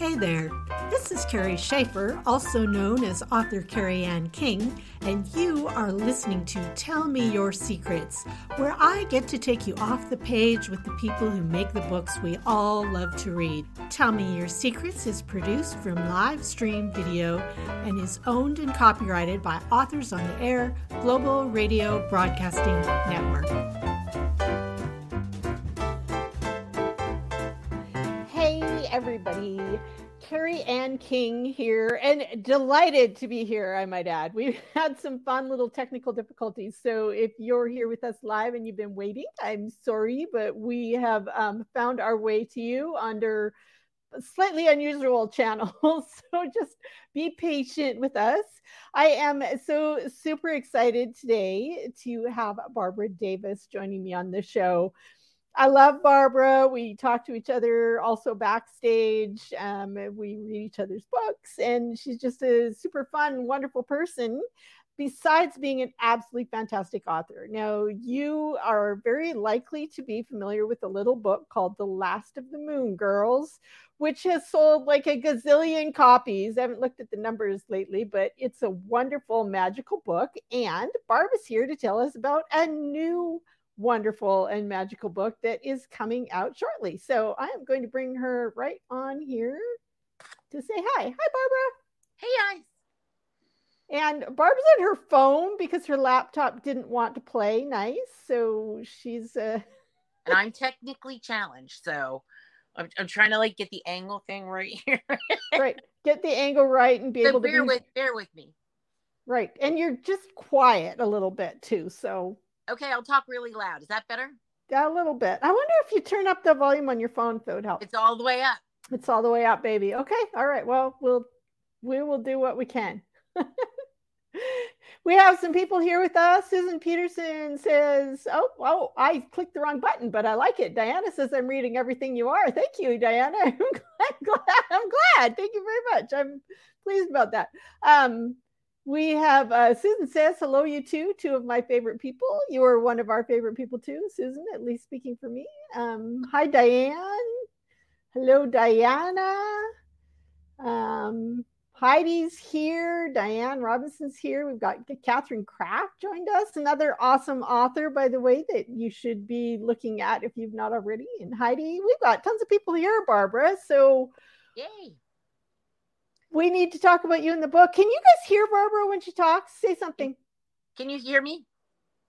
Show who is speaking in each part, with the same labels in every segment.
Speaker 1: Hey there, this is Kerry Schafer, also known as author Kerry Anne King, and you are listening to Tell Me Your Secrets, where I get to take you off the page with the people who make the books we all love to read. Tell Me Your Secrets is produced from live stream video and is owned and copyrighted by Authors on the Air Global Radio Broadcasting Network. Everybody. Kerry Anne King here, and delighted to be here, I might add. We've had some fun little technical difficulties. So if you're here with us live and you've been waiting, I'm sorry, but we have um, found our way to you under slightly unusual channels. So just be patient with us. I am so super excited today to have Barbara Davis joining me on the show. I love Barbara. We talk to each other also backstage. Um, we read each other's books, and she's just a super fun, wonderful person. Besides being an absolutely fantastic author. Now, you are very likely to be familiar with a little book called The Last of the Moon Girls, which has sold like a gazillion copies. I haven't looked at the numbers lately, but it's a wonderful, magical book. And Barbara's here to tell us about a new wonderful and magical book that is coming out shortly. So I am going to bring her right on here to say hi. Hi, Barbara.
Speaker 2: Hey, guys.
Speaker 1: And Barbara's on her phone because her laptop didn't want to play nice. So she's. Uh...
Speaker 2: and I'm technically challenged. So I'm, I'm trying to like get the angle thing right here.
Speaker 1: right. Get the angle right and be
Speaker 2: so
Speaker 1: able
Speaker 2: bear
Speaker 1: to. Be...
Speaker 2: with, bear with me.
Speaker 1: Right. And you're just quiet a little bit too. So
Speaker 2: Okay, I'll talk really loud. Is that better?
Speaker 1: Yeah, a little bit. I wonder if you turn up the volume on your phone if it would help.
Speaker 2: It's all the way up.
Speaker 1: It's all the way up, baby. Okay. All right. Well, we'll we will do what we can. we have some people here with us. Susan Peterson says, "Oh, oh, I clicked the wrong button, but I like it." Diana says, "I'm reading everything you are." Thank you, Diana. I'm glad. glad I'm glad. Thank you very much. I'm pleased about that. Um, we have uh, Susan says, hello, you two, two of my favorite people. You are one of our favorite people too, Susan, at least speaking for me. Um, hi, Diane. Hello, Diana. Um, Heidi's here. Diane Robinson's here. We've got Catherine Kraft joined us, another awesome author, by the way, that you should be looking at if you've not already. And Heidi, we've got tons of people here, Barbara. So,
Speaker 2: yay
Speaker 1: we need to talk about you in the book. Can you guys hear Barbara when she talks? Say something.
Speaker 2: Can you hear me?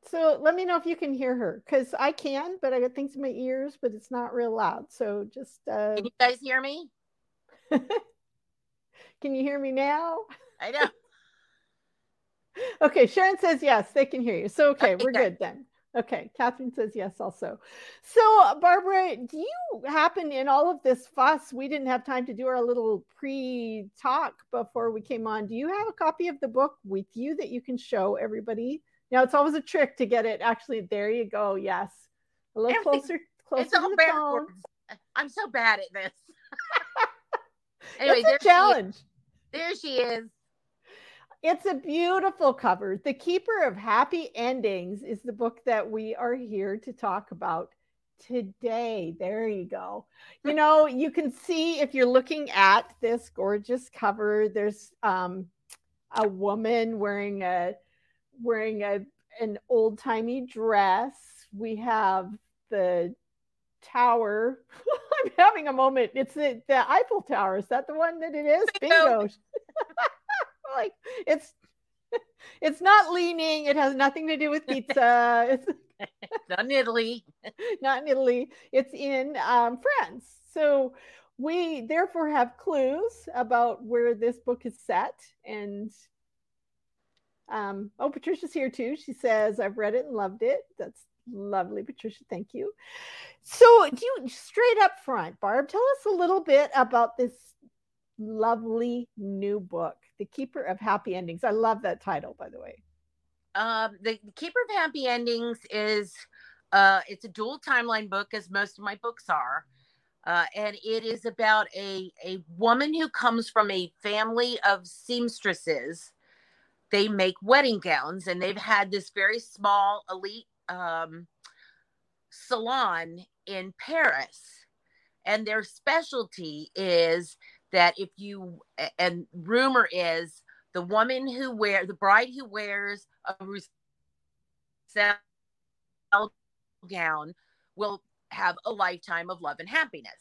Speaker 1: So let me know if you can hear her because I can, but I got things in my ears, but it's not real loud. So just uh
Speaker 2: Can you guys hear me?
Speaker 1: can you hear me now?
Speaker 2: I know.
Speaker 1: okay, Sharon says yes, they can hear you. So okay, okay we're good then. Okay, Catherine says yes also. So, Barbara, do you happen in all of this fuss? We didn't have time to do our little pre talk before we came on. Do you have a copy of the book with you that you can show everybody? Now, it's always a trick to get it. Actually, there you go. Yes. A little Everything, closer, closer it's all to the phone.
Speaker 2: I'm so bad at this. anyway,
Speaker 1: it's a challenge.
Speaker 2: She there she is.
Speaker 1: It's a beautiful cover. The Keeper of Happy Endings is the book that we are here to talk about today. There you go. You know, you can see if you're looking at this gorgeous cover, there's um, a woman wearing a wearing a an old-timey dress. We have the tower. I'm having a moment. It's the, the Eiffel Tower. Is that the one that it is? Bingo. like it's it's not leaning. It has nothing to do with pizza. It's
Speaker 2: not in Italy.
Speaker 1: not in Italy. It's in um, France. So we therefore have clues about where this book is set. And um, oh, Patricia's here too. She says, I've read it and loved it. That's lovely, Patricia. Thank you. So, do you straight up front, Barb, tell us a little bit about this lovely new book, The Keeper of Happy Endings. I love that title, by the way.
Speaker 2: Um, the Keeper of Happy Endings is uh, it's a dual timeline book, as most of my books are. Uh, and it is about a, a woman who comes from a family of seamstresses. They make wedding gowns, and they've had this very small elite um, salon in Paris. And their specialty is that if you and rumor is the woman who wear the bride who wears a Roussel gown will have a lifetime of love and happiness.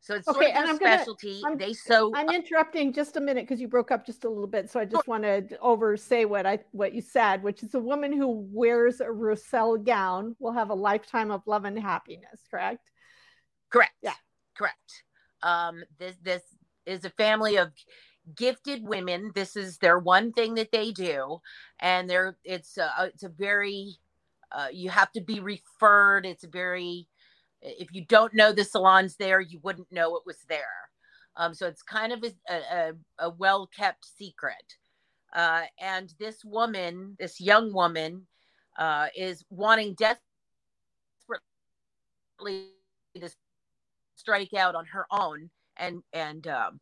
Speaker 2: So it's okay, sort of a specialty. Gonna, they so
Speaker 1: I'm uh, interrupting just a minute because you broke up just a little bit. So I just want to over say what I what you said, which is a woman who wears a Roussel gown will have a lifetime of love and happiness. Correct.
Speaker 2: Correct. Yeah. Correct. Um, this this is a family of gifted women. This is their one thing that they do, and they're it's a, it's a very uh, you have to be referred. It's very if you don't know the salons there, you wouldn't know it was there. Um, so it's kind of a, a, a well kept secret. Uh, and this woman, this young woman, uh, is wanting desperately to strike out on her own and and um,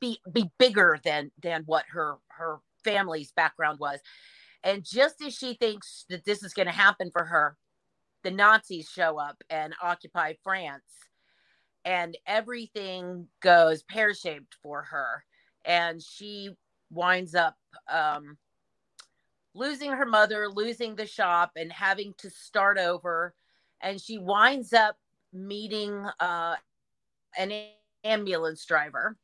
Speaker 2: be be bigger than than what her her family's background was. And just as she thinks that this is going to happen for her, the Nazis show up and occupy France, and everything goes pear shaped for her, and she winds up um, losing her mother, losing the shop, and having to start over. And she winds up meeting uh, an ambulance driver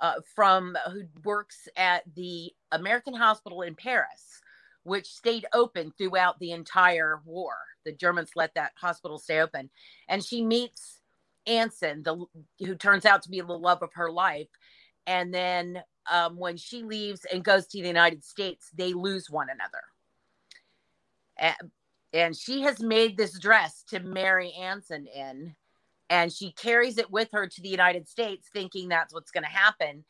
Speaker 2: uh, from who works at the American Hospital in Paris, which stayed open throughout the entire war. The Germans let that hospital stay open, and she meets Anson, the who turns out to be the love of her life. And then um, when she leaves and goes to the United States, they lose one another. And, and she has made this dress to marry Anson in and she carries it with her to the United States thinking that's what's going to happen.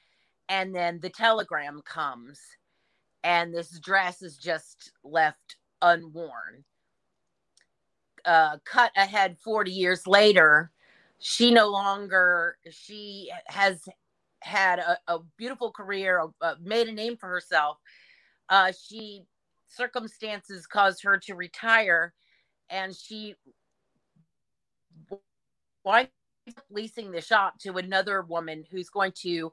Speaker 2: And then the telegram comes and this dress is just left unworn. Uh, cut ahead 40 years later she no longer she has had a, a beautiful career made a name for herself. Uh, she circumstances caused her to retire and she winds up leasing the shop to another woman who's going to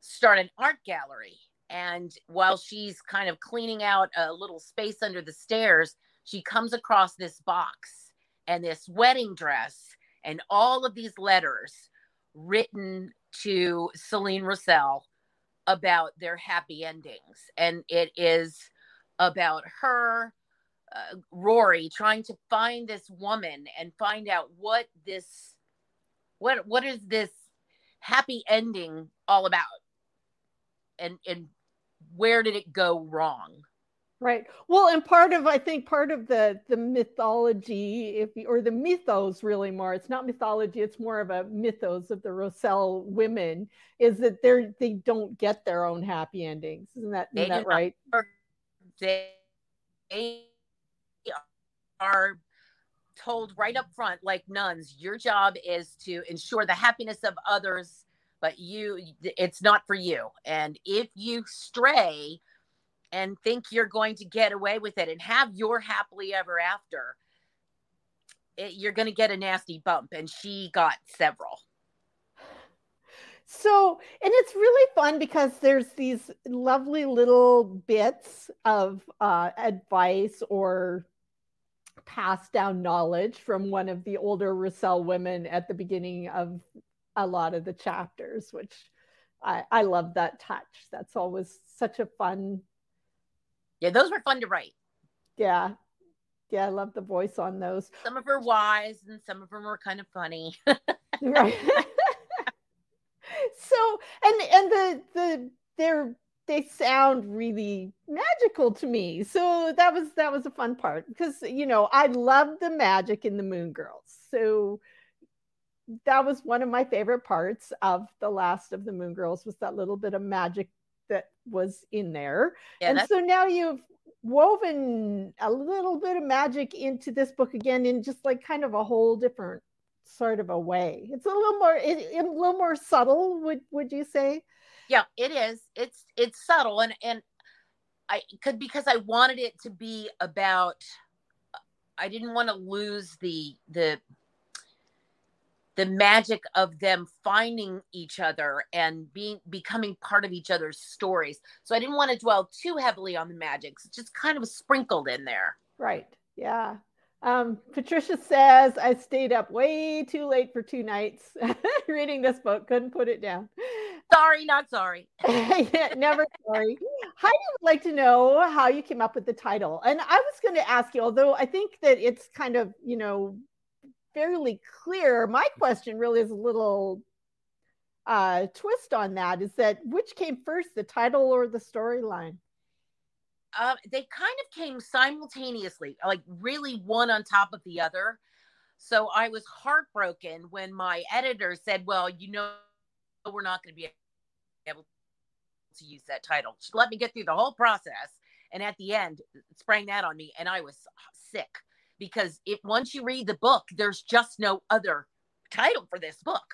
Speaker 2: start an art gallery. And while she's kind of cleaning out a little space under the stairs, she comes across this box and this wedding dress and all of these letters written to Celine Roussel about their happy endings. And it is about her, uh, Rory, trying to find this woman and find out what this what what is this happy ending all about? And and where did it go wrong?
Speaker 1: Right. Well and part of i think part of the the mythology if or the mythos really more it's not mythology it's more of a mythos of the Roussel women is that they're they don't get their own happy endings. Isn't that, isn't that right
Speaker 2: they are told right up front, like nuns, your job is to ensure the happiness of others, but you, it's not for you. And if you stray and think you're going to get away with it and have your happily ever after, it, you're going to get a nasty bump. And she got several.
Speaker 1: So, and it's really fun because there's these lovely little bits of uh, advice or passed down knowledge from one of the older Roussel women at the beginning of a lot of the chapters, which I, I love that touch. That's always such a fun.
Speaker 2: Yeah, those were fun to write.
Speaker 1: Yeah. Yeah, I love the voice on those.
Speaker 2: Some of her wise and some of them were kind of funny.
Speaker 1: right. so and and the the they're they sound really magical to me. So that was that was a fun part because you know I love the magic in the Moon Girls. So that was one of my favorite parts of the last of the Moon Girls was that little bit of magic that was in there. Yeah, and so now you've woven a little bit of magic into this book again in just like kind of a whole different sort of a way. It's a little more it, a little more subtle, would would you say?
Speaker 2: yeah it is it's it's subtle and and i could because i wanted it to be about i didn't want to lose the the the magic of them finding each other and being becoming part of each other's stories. So I didn't want to dwell too heavily on the magic. It's just kind of sprinkled in there.
Speaker 1: Right. Yeah. Um, Patricia says, I stayed up way too late for two nights reading this book, couldn't put it down.
Speaker 2: Sorry, not sorry.
Speaker 1: yeah, never sorry. Heidi would like to know how you came up with the title. And I was going to ask you, although I think that it's kind of, you know, fairly clear. My question really is a little uh, twist on that is that which came first, the title or the storyline?
Speaker 2: Uh, they kind of came simultaneously, like really one on top of the other. So I was heartbroken when my editor said, Well, you know, we're not going to be able to use that title. She let me get through the whole process. And at the end, sprang that on me, and I was sick because it once you read the book, there's just no other title for this book.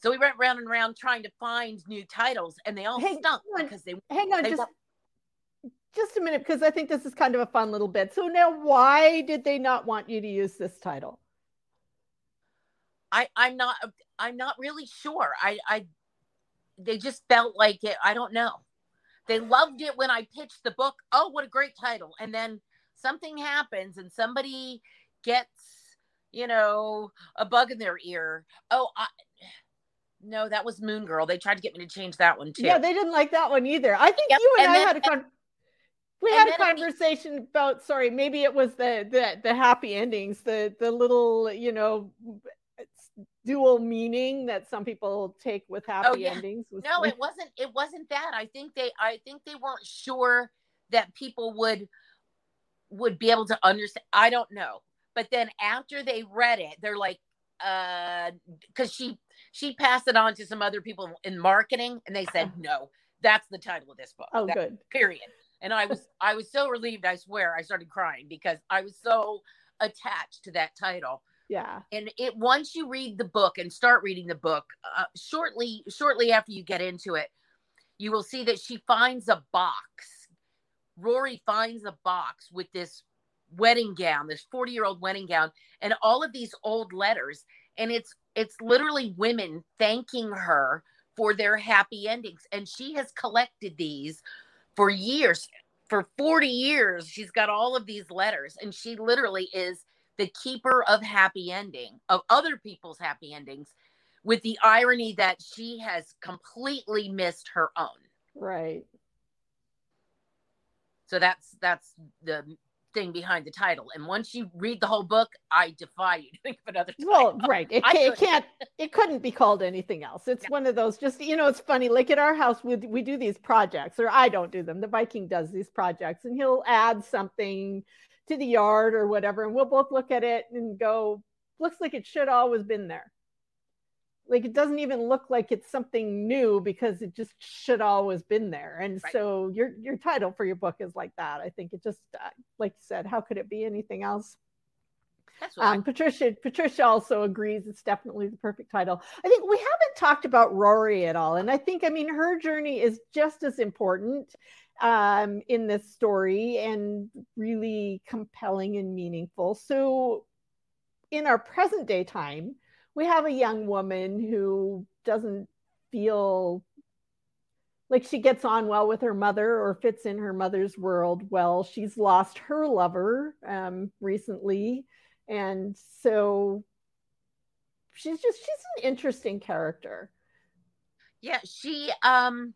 Speaker 2: So we went round and round trying to find new titles, and they all hang stunk on, because they
Speaker 1: hang on they just just a minute because I think this is kind of a fun little bit. So now, why did they not want you to use this title?
Speaker 2: I I'm not I'm not really sure. I I they just felt like it. I don't know. They loved it when I pitched the book. Oh, what a great title! And then something happens and somebody gets you know a bug in their ear oh I, no that was moon girl they tried to get me to change that one too
Speaker 1: yeah they didn't like that one either i think yep. you and, and i then, had a con- had a conversation about sorry maybe it was the, the the happy endings the the little you know dual meaning that some people take with oh, happy oh, yeah. endings
Speaker 2: no it wasn't it wasn't that i think they i think they weren't sure that people would would be able to understand. I don't know. But then after they read it, they're like, uh, because she she passed it on to some other people in marketing, and they said, no, that's the title of this book.
Speaker 1: Oh, good.
Speaker 2: Period. And I was I was so relieved. I swear, I started crying because I was so attached to that title.
Speaker 1: Yeah.
Speaker 2: And it once you read the book and start reading the book, uh, shortly shortly after you get into it, you will see that she finds a box Rory finds a box with this wedding gown, this 40 year old wedding gown, and all of these old letters. And it's it's literally women thanking her for their happy endings. And she has collected these for years. For 40 years, she's got all of these letters, and she literally is the keeper of happy ending, of other people's happy endings, with the irony that she has completely missed her own.
Speaker 1: Right.
Speaker 2: So that's that's the thing behind the title. And once you read the whole book, I defy you to think of another title.
Speaker 1: Well, right. It, it can't it couldn't be called anything else. It's one of those just you know, it's funny. Like at our house, we we do these projects, or I don't do them. The Viking does these projects, and he'll add something to the yard or whatever, and we'll both look at it and go, looks like it should always been there like it doesn't even look like it's something new because it just should always been there and right. so your your title for your book is like that i think it just uh, like you said how could it be anything else um, Patricia Patricia also agrees it's definitely the perfect title. I think we haven't talked about Rory at all, and I think I mean her journey is just as important um, in this story and really compelling and meaningful. So, in our present day time, we have a young woman who doesn't feel like she gets on well with her mother or fits in her mother's world well. She's lost her lover um, recently. And so she's just she's an interesting character.
Speaker 2: Yeah she um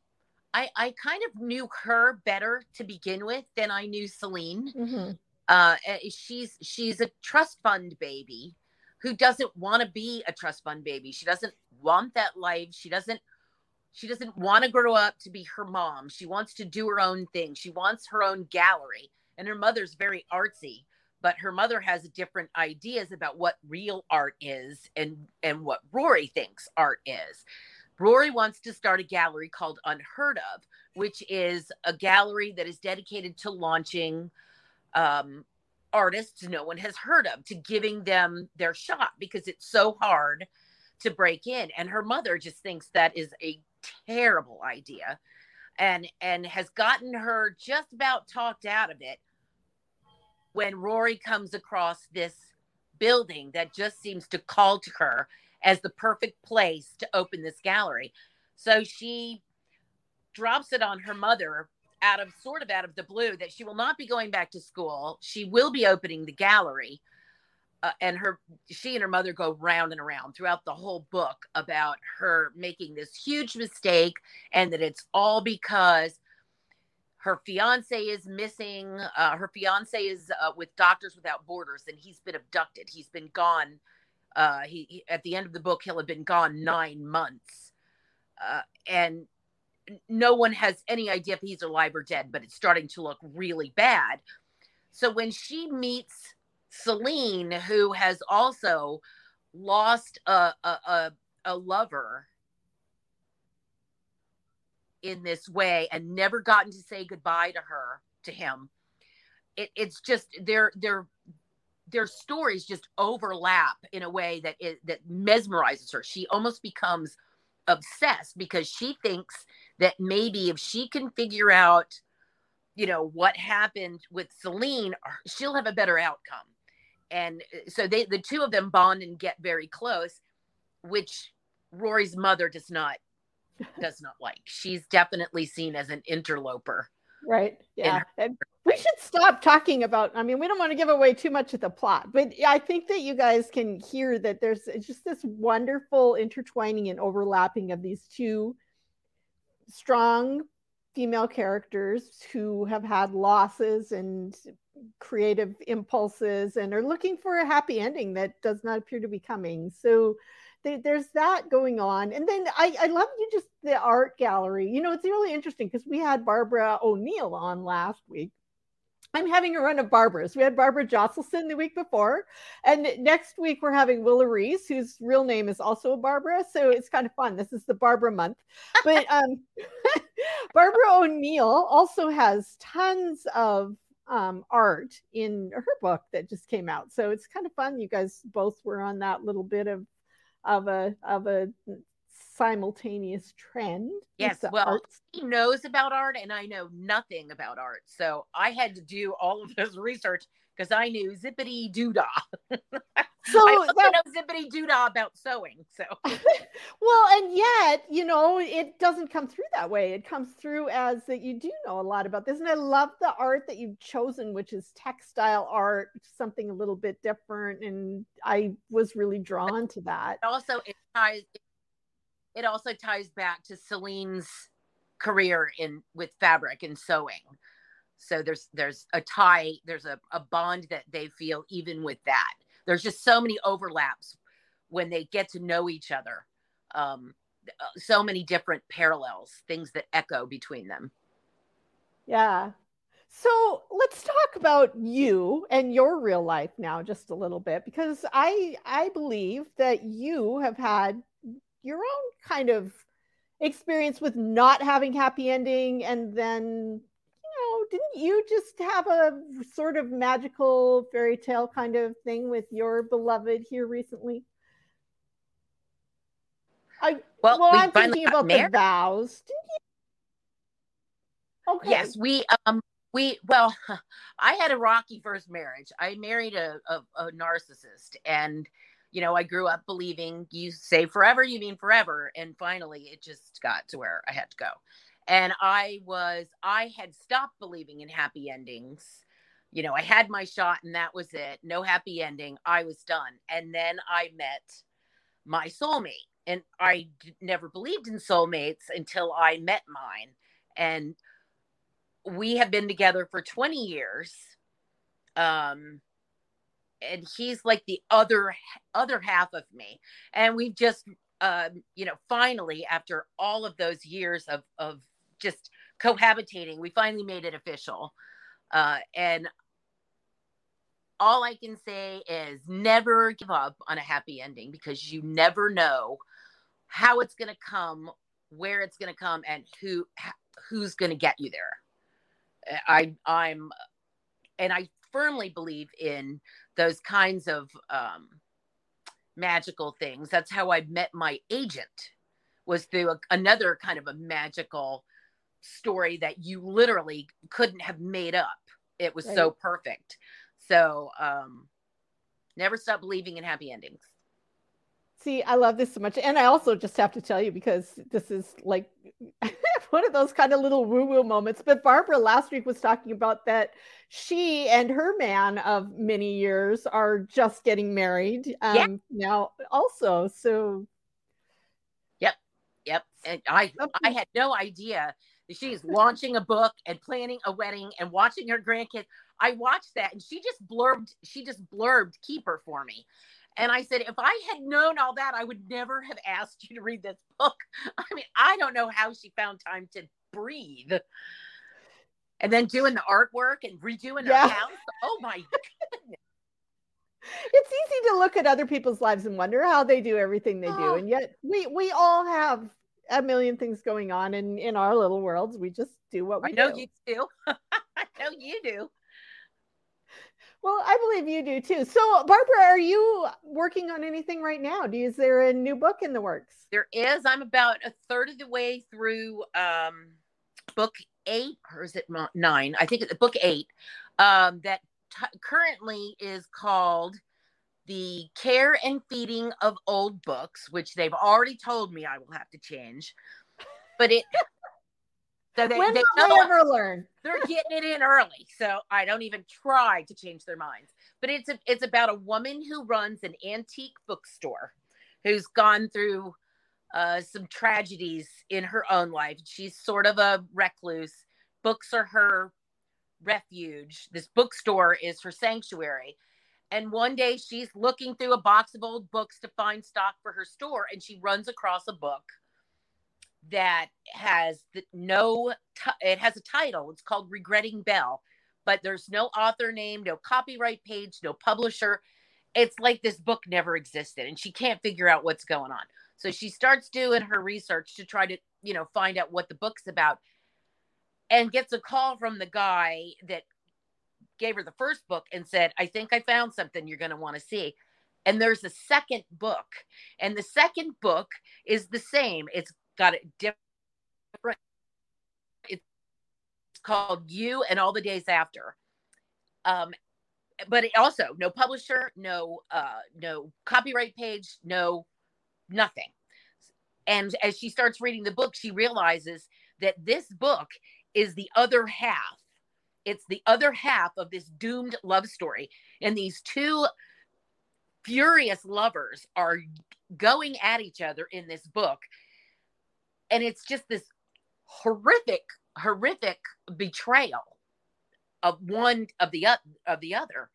Speaker 2: i i kind of knew her better to begin with than i knew celine. Mm-hmm. uh eh, she's she's a trust fund baby who doesn't want to be a trust fund baby. She doesn't want that life. She doesn't she doesn't want to grow up to be her mom. She wants to do her own thing. She wants her own gallery. And her mother's very artsy, but her mother has different ideas about what real art is and and what Rory thinks art is. Rory wants to start a gallery called Unheard of, which is a gallery that is dedicated to launching um, artists no one has heard of to giving them their shot because it's so hard to break in and her mother just thinks that is a terrible idea and and has gotten her just about talked out of it when Rory comes across this building that just seems to call to her as the perfect place to open this gallery. So she drops it on her mother out of sort of out of the blue that she will not be going back to school. She will be opening the gallery. Uh, and her she and her mother go round and around throughout the whole book about her making this huge mistake and that it's all because her fiance is missing uh, her fiance is uh, with doctors without borders and he's been abducted he's been gone uh, he, he, at the end of the book he'll have been gone nine months uh, and no one has any idea if he's alive or dead, but it's starting to look really bad. So when she meets Celine, who has also lost a, a, a, a lover in this way and never gotten to say goodbye to her, to him, it, it's just their their their stories just overlap in a way that that mesmerizes her. She almost becomes obsessed because she thinks that maybe if she can figure out you know what happened with Celine she'll have a better outcome. And uh, so they the two of them bond and get very close which Rory's mother does not does not like. She's definitely seen as an interloper
Speaker 1: right yeah and we should stop talking about i mean we don't want to give away too much of the plot but i think that you guys can hear that there's just this wonderful intertwining and overlapping of these two strong female characters who have had losses and creative impulses and are looking for a happy ending that does not appear to be coming. So they, there's that going on. And then I, I love you just the art gallery. You know, it's really interesting because we had Barbara O'Neal on last week I'm having a run of Barbaras. We had Barbara Josselsohn the week before, and next week we're having Willa Reese, whose real name is also Barbara. So it's kind of fun. This is the Barbara month. But um, Barbara O'Neal also has tons of um, art in her book that just came out. So it's kind of fun. You guys both were on that little bit of of a of a simultaneous trend.
Speaker 2: Yes, well, arts. he knows about art and I know nothing about art. So I had to do all of this research because I knew zippity doodah. So I also that, know zippity doodah about sewing. So
Speaker 1: well, and yet, you know, it doesn't come through that way. It comes through as that you do know a lot about this. And I love the art that you've chosen, which is textile art, something a little bit different. And I was really drawn to that.
Speaker 2: Also, it ties it it also ties back to Celine's career in with fabric and sewing. So there's there's a tie, there's a, a bond that they feel even with that. There's just so many overlaps when they get to know each other. Um, so many different parallels, things that echo between them.
Speaker 1: Yeah. So let's talk about you and your real life now just a little bit because I I believe that you have had your own kind of experience with not having happy ending and then know didn't you just have a sort of magical fairy tale kind of thing with your beloved here recently I well, well I'm thinking about married. the vows.
Speaker 2: Okay. Yes, we um we well I had a rocky first marriage. I married a, a, a narcissist and you know, I grew up believing you say forever, you mean forever. And finally, it just got to where I had to go. And I was, I had stopped believing in happy endings. You know, I had my shot and that was it. No happy ending. I was done. And then I met my soulmate. And I d- never believed in soulmates until I met mine. And we have been together for 20 years. Um, and he's like the other other half of me and we've just um, you know finally after all of those years of of just cohabitating. We finally made it official. Uh, and all i can say is never give up on a happy ending because you never know how it's going to come where it's going to come and who who's going to get you there. I i'm and i firmly believe in those kinds of um, magical things. That's how I met my agent was through a, another kind of a magical story that you literally couldn't have made up. It was right. so perfect. So um, never stop believing in happy endings.
Speaker 1: See, I love this so much. And I also just have to tell you because this is like one of those kind of little woo woo moments. But Barbara last week was talking about that she and her man of many years are just getting married um, yeah. now, also. So,
Speaker 2: yep, yep. And I, I had no idea she's launching a book and planning a wedding and watching her grandkids. I watched that and she just blurbed, she just blurbed Keeper for me. And I said, if I had known all that, I would never have asked you to read this book. I mean, I don't know how she found time to breathe. And then doing the artwork and redoing yeah. her house. Oh my goodness.
Speaker 1: It's easy to look at other people's lives and wonder how they do everything they oh. do. And yet we we all have a million things going on in in our little worlds. We just do what we
Speaker 2: I know
Speaker 1: do.
Speaker 2: you do. I know you do.
Speaker 1: Well, I believe you do too. So, Barbara, are you working on anything right now? Do you, is there a new book in the works?
Speaker 2: There is. I'm about a third of the way through um, book eight, or is it nine? I think it's book eight. Um, that t- currently is called "The Care and Feeding of Old Books," which they've already told me I will have to change. But it
Speaker 1: so they, when they will they ever learn?
Speaker 2: They're getting it in early, so I don't even try to change their minds. But it's a, it's about a woman who runs an antique bookstore, who's gone through uh, some tragedies in her own life. She's sort of a recluse. Books are her refuge. This bookstore is her sanctuary. And one day she's looking through a box of old books to find stock for her store, and she runs across a book that has the, no t- it has a title. It's called regretting Belle, but there's no author name no copyright page no publisher. It's like this book never existed and she can't figure out what's going on. So she starts doing her research to try to you know find out what the book's about and gets a call from the guy that gave her the first book and said i think i found something you're going to want to see. And there's a second book and the second book is the same. It's got a different it's called you and all the days after. Um but it also no publisher no uh no copyright page no nothing. And as she starts reading the book she realizes that this book is the other half it's the other half of this doomed love story. And these two furious lovers are going at each other in this book. And it's just this horrific horrific betrayal of one of the of the other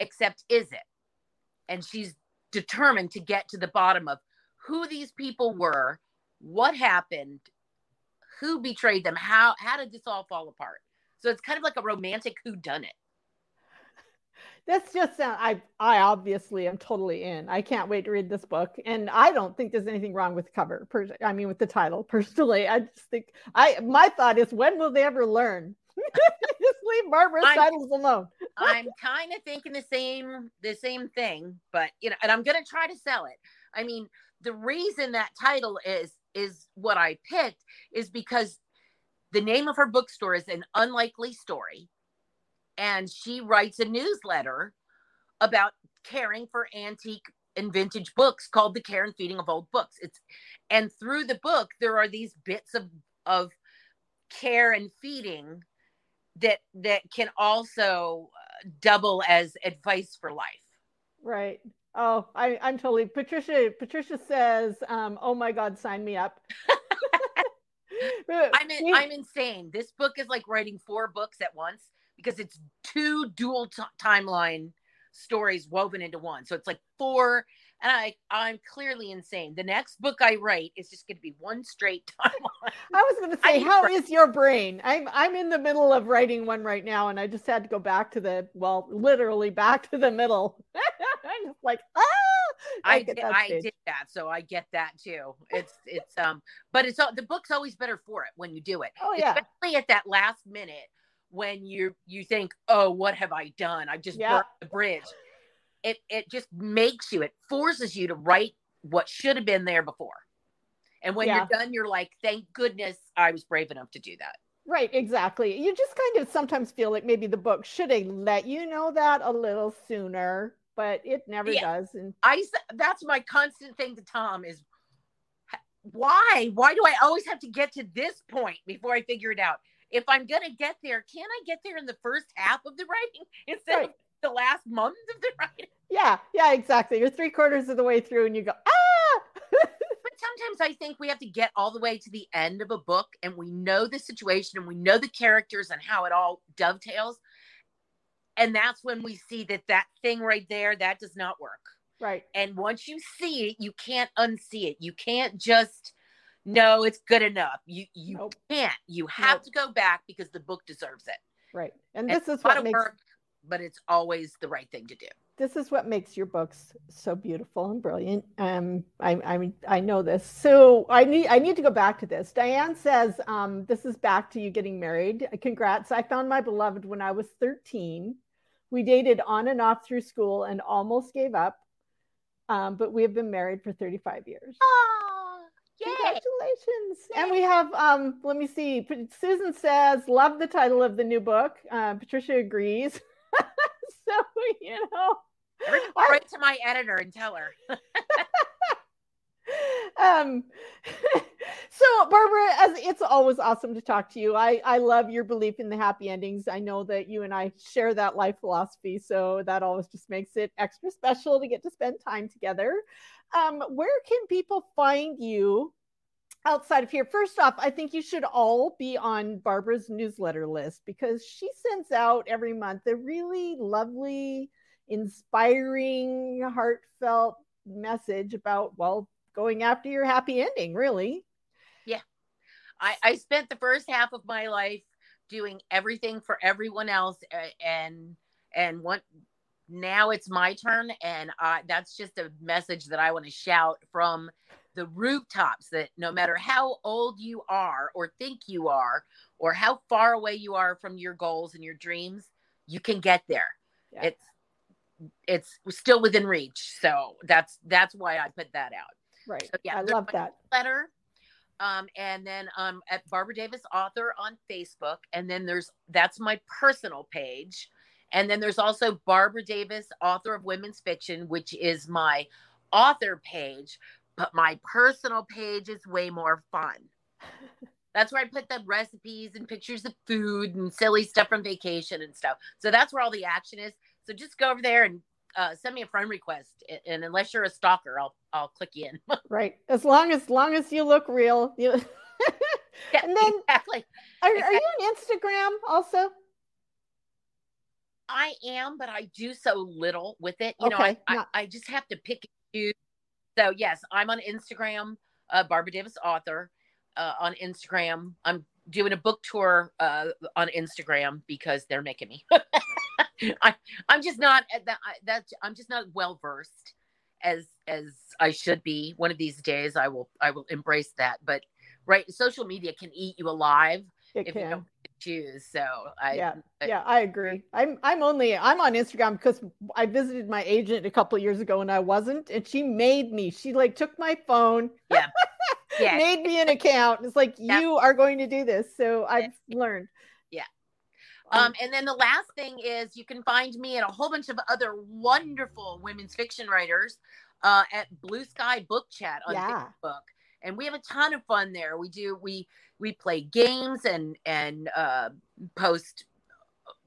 Speaker 2: except is it? And she's determined to get to the bottom of who these people were what happened who betrayed them how how did this all fall apart so it's kind of like a romantic who done it
Speaker 1: that's just uh, I I obviously am totally in. I can't wait to read this book, and I don't think there's anything wrong with the cover. Per, I mean, with the title. Personally, I just think I my thought is when will they ever learn? just leave Barbara's I'm, titles alone.
Speaker 2: I'm kind of thinking the same the same thing, but you know, and I'm gonna try to sell it. I mean, the reason that title is is what I picked is because the name of her bookstore is an unlikely story. And she writes a newsletter about caring for antique and vintage books called the care and feeding of old books. It's and through the book there are these bits of of care and feeding that that can also uh, double as advice for life.
Speaker 1: Right. Oh I, i'm totally patricia patricia says um, oh my god sign me up
Speaker 2: I'm in, I'm insane. This book is like writing four books at once because it's two dual t- timeline stories woven into one. So it's like four, and I I'm clearly insane. The next book I write is just going to be one straight timeline.
Speaker 1: I was going to say, how is your brain? I'm I'm in the middle of writing one right now, and I just had to go back to the well, literally back to the middle. I'm just like, ah.
Speaker 2: I did, I did that, so I get that too. It's it's um, but it's the book's always better for it when you do it.
Speaker 1: Oh yeah,
Speaker 2: especially at that last minute when you you think, oh, what have I done? I've just yeah. burned the bridge. It it just makes you, it forces you to write what should have been there before. And when yeah. you're done, you're like, thank goodness I was brave enough to do that.
Speaker 1: Right, exactly. You just kind of sometimes feel like maybe the book should have let you know that a little sooner but it never
Speaker 2: Yeah.
Speaker 1: does. And
Speaker 2: I that's my constant thing to Tom is why? Why do I always have to get to this point before I figure it out? If I'm gonna get there, can't I get there in the first half of the writing instead of
Speaker 1: Right.
Speaker 2: The last month of the writing?
Speaker 1: yeah, yeah, exactly. You're three quarters of the way through and you go, ah,
Speaker 2: But sometimes I think we have to get all the way to the end of a book and we know the situation and we know the characters and how it all dovetails. And that's when we see that that thing right there, that does not work.
Speaker 1: right.
Speaker 2: And once you see it, you can't unsee it. You can't just no, it's good enough. You you
Speaker 1: Nope.
Speaker 2: can't. You have
Speaker 1: Nope.
Speaker 2: to go back because the book deserves it.
Speaker 1: Right. And
Speaker 2: It's
Speaker 1: this is what makes
Speaker 2: work, but it's always the right thing to do.
Speaker 1: this is what makes your books so beautiful and brilliant. Um, I, I I know this. So I need, I need to go back to this. Diane says, um, this is back to you getting married. Congrats. I found my beloved when I was 13. We dated on and off through school and almost gave up. Um, but we have been married for 35 years.
Speaker 2: Oh, yay.
Speaker 1: Congratulations. And we have, um, let me see. Susan says, love the title of the new book. Uh, Patricia agrees. so, you know,
Speaker 2: Everybody
Speaker 1: I-
Speaker 2: write to my editor and tell her.
Speaker 1: um so barbara as it's always awesome to talk to you. I i love your belief in the happy endings. I know that you and i share that life philosophy so that always just makes it extra special to get to spend time together. Um where can people find you outside of here first off i think you should all be on barbara's newsletter list because she sends out every month a really lovely inspiring heartfelt message about well going after your happy ending really Yeah.
Speaker 2: I, I spent the first half of my life doing everything for everyone else and and what now it's my turn and I, that's just a message that i want to shout from the rooftops that no matter how old you are or think you are or how far away you are from your goals and your dreams you can get there
Speaker 1: Yeah.
Speaker 2: it's it's still within reach so that's that's why i put that out
Speaker 1: right
Speaker 2: So, yeah,
Speaker 1: i love that
Speaker 2: letter. Um, and then um, at Barbara Davis Author on Facebook. And then there's that's my personal page. And then there's also Barbara Davis, author of women's fiction, which is my author page. But my personal page is way more fun. That's where I put the recipes and pictures of food and silly stuff from vacation and stuff. So that's where all the action is. So just go over there and uh, send me a friend request. And unless you're a stalker, I'll I'll click you in.
Speaker 1: right as long as long as you look real you
Speaker 2: Yeah,
Speaker 1: And then-
Speaker 2: exactly.
Speaker 1: are, are you on instagram also
Speaker 2: I am, but I do so little with it. You know,
Speaker 1: Okay,
Speaker 2: I,
Speaker 1: not-
Speaker 2: I, I just have to pick and choose. So yes, I'm on Instagram, uh, Barbara Davis author uh, on Instagram. I'm doing a book tour uh, on Instagram because they're making me. I, I'm just not at that. I- That's I'm just not well versed as as I should be. One of these days, I will I will embrace that. But right, social media can eat you alive
Speaker 1: it
Speaker 2: if you
Speaker 1: can
Speaker 2: don't choose. So I
Speaker 1: yeah
Speaker 2: I-
Speaker 1: yeah i agree i'm i'm only i'm on instagram because i visited my agent a couple years ago and i wasn't and she made me she like took my phone
Speaker 2: Yeah. yeah.
Speaker 1: made me an account it's like
Speaker 2: Yeah.
Speaker 1: you are going to do this so i've learned
Speaker 2: Yeah.
Speaker 1: Um,
Speaker 2: Um, and then the last thing is you can find me and a whole bunch of other wonderful women's fiction writers uh, at Blue Sky Book Chat on
Speaker 1: yeah
Speaker 2: Facebook, and we have a ton of fun there. We do we we play games and and uh, post,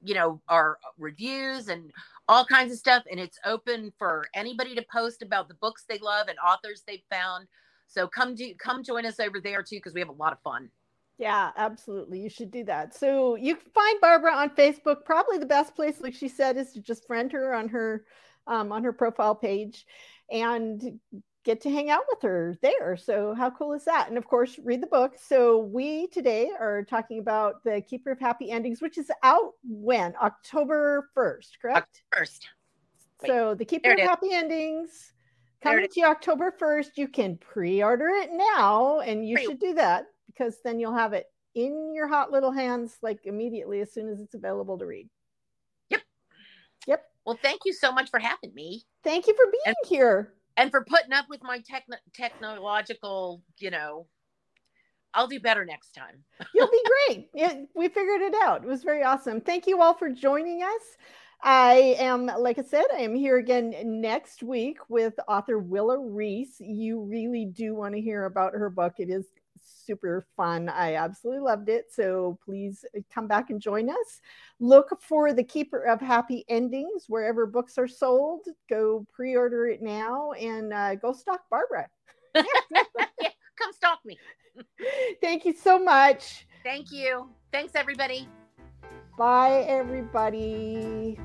Speaker 2: you know, our reviews and all kinds of stuff, and it's open for anybody to post about the books they love and authors they've found. So come do come join us over there too because we have a lot of fun.
Speaker 1: Yeah, absolutely. You should do that. So you find Barbara on Facebook. Probably the best place, like she said, is to just friend her on her um, on her profile page and get to hang out with her there. So how cool is that? And of course, read the book. So we today are talking about the Keeper of Happy Endings, which is out when October first, correct?
Speaker 2: First, Wait,
Speaker 1: so the Keeper of
Speaker 2: is.
Speaker 1: Happy Endings coming to you October 1st. You can pre-order it now, and you
Speaker 2: Pre-
Speaker 1: should do that because then you'll have it in your hot little hands like immediately as soon as it's available to read.
Speaker 2: Yep.
Speaker 1: Yep.
Speaker 2: well, thank you so much for having me.
Speaker 1: Thank you for being
Speaker 2: And-
Speaker 1: here.
Speaker 2: And for putting up with my techno- technological, you know, I'll do better next time.
Speaker 1: You'll be great. Yeah, we figured it out. It was very awesome. Thank you all for joining us. I am, like I said, I am here again next week with author Willa Reese. You really do want to hear about her book. It is super fun. I absolutely loved it. So please come back and join us. Look for The Keeper of Happy Endings wherever books are sold. Go pre order it now and uh, go stalk Barbara.
Speaker 2: yeah, come stalk me.
Speaker 1: Thank you so much.
Speaker 2: Thank you. Thanks, everybody.
Speaker 1: Bye, everybody.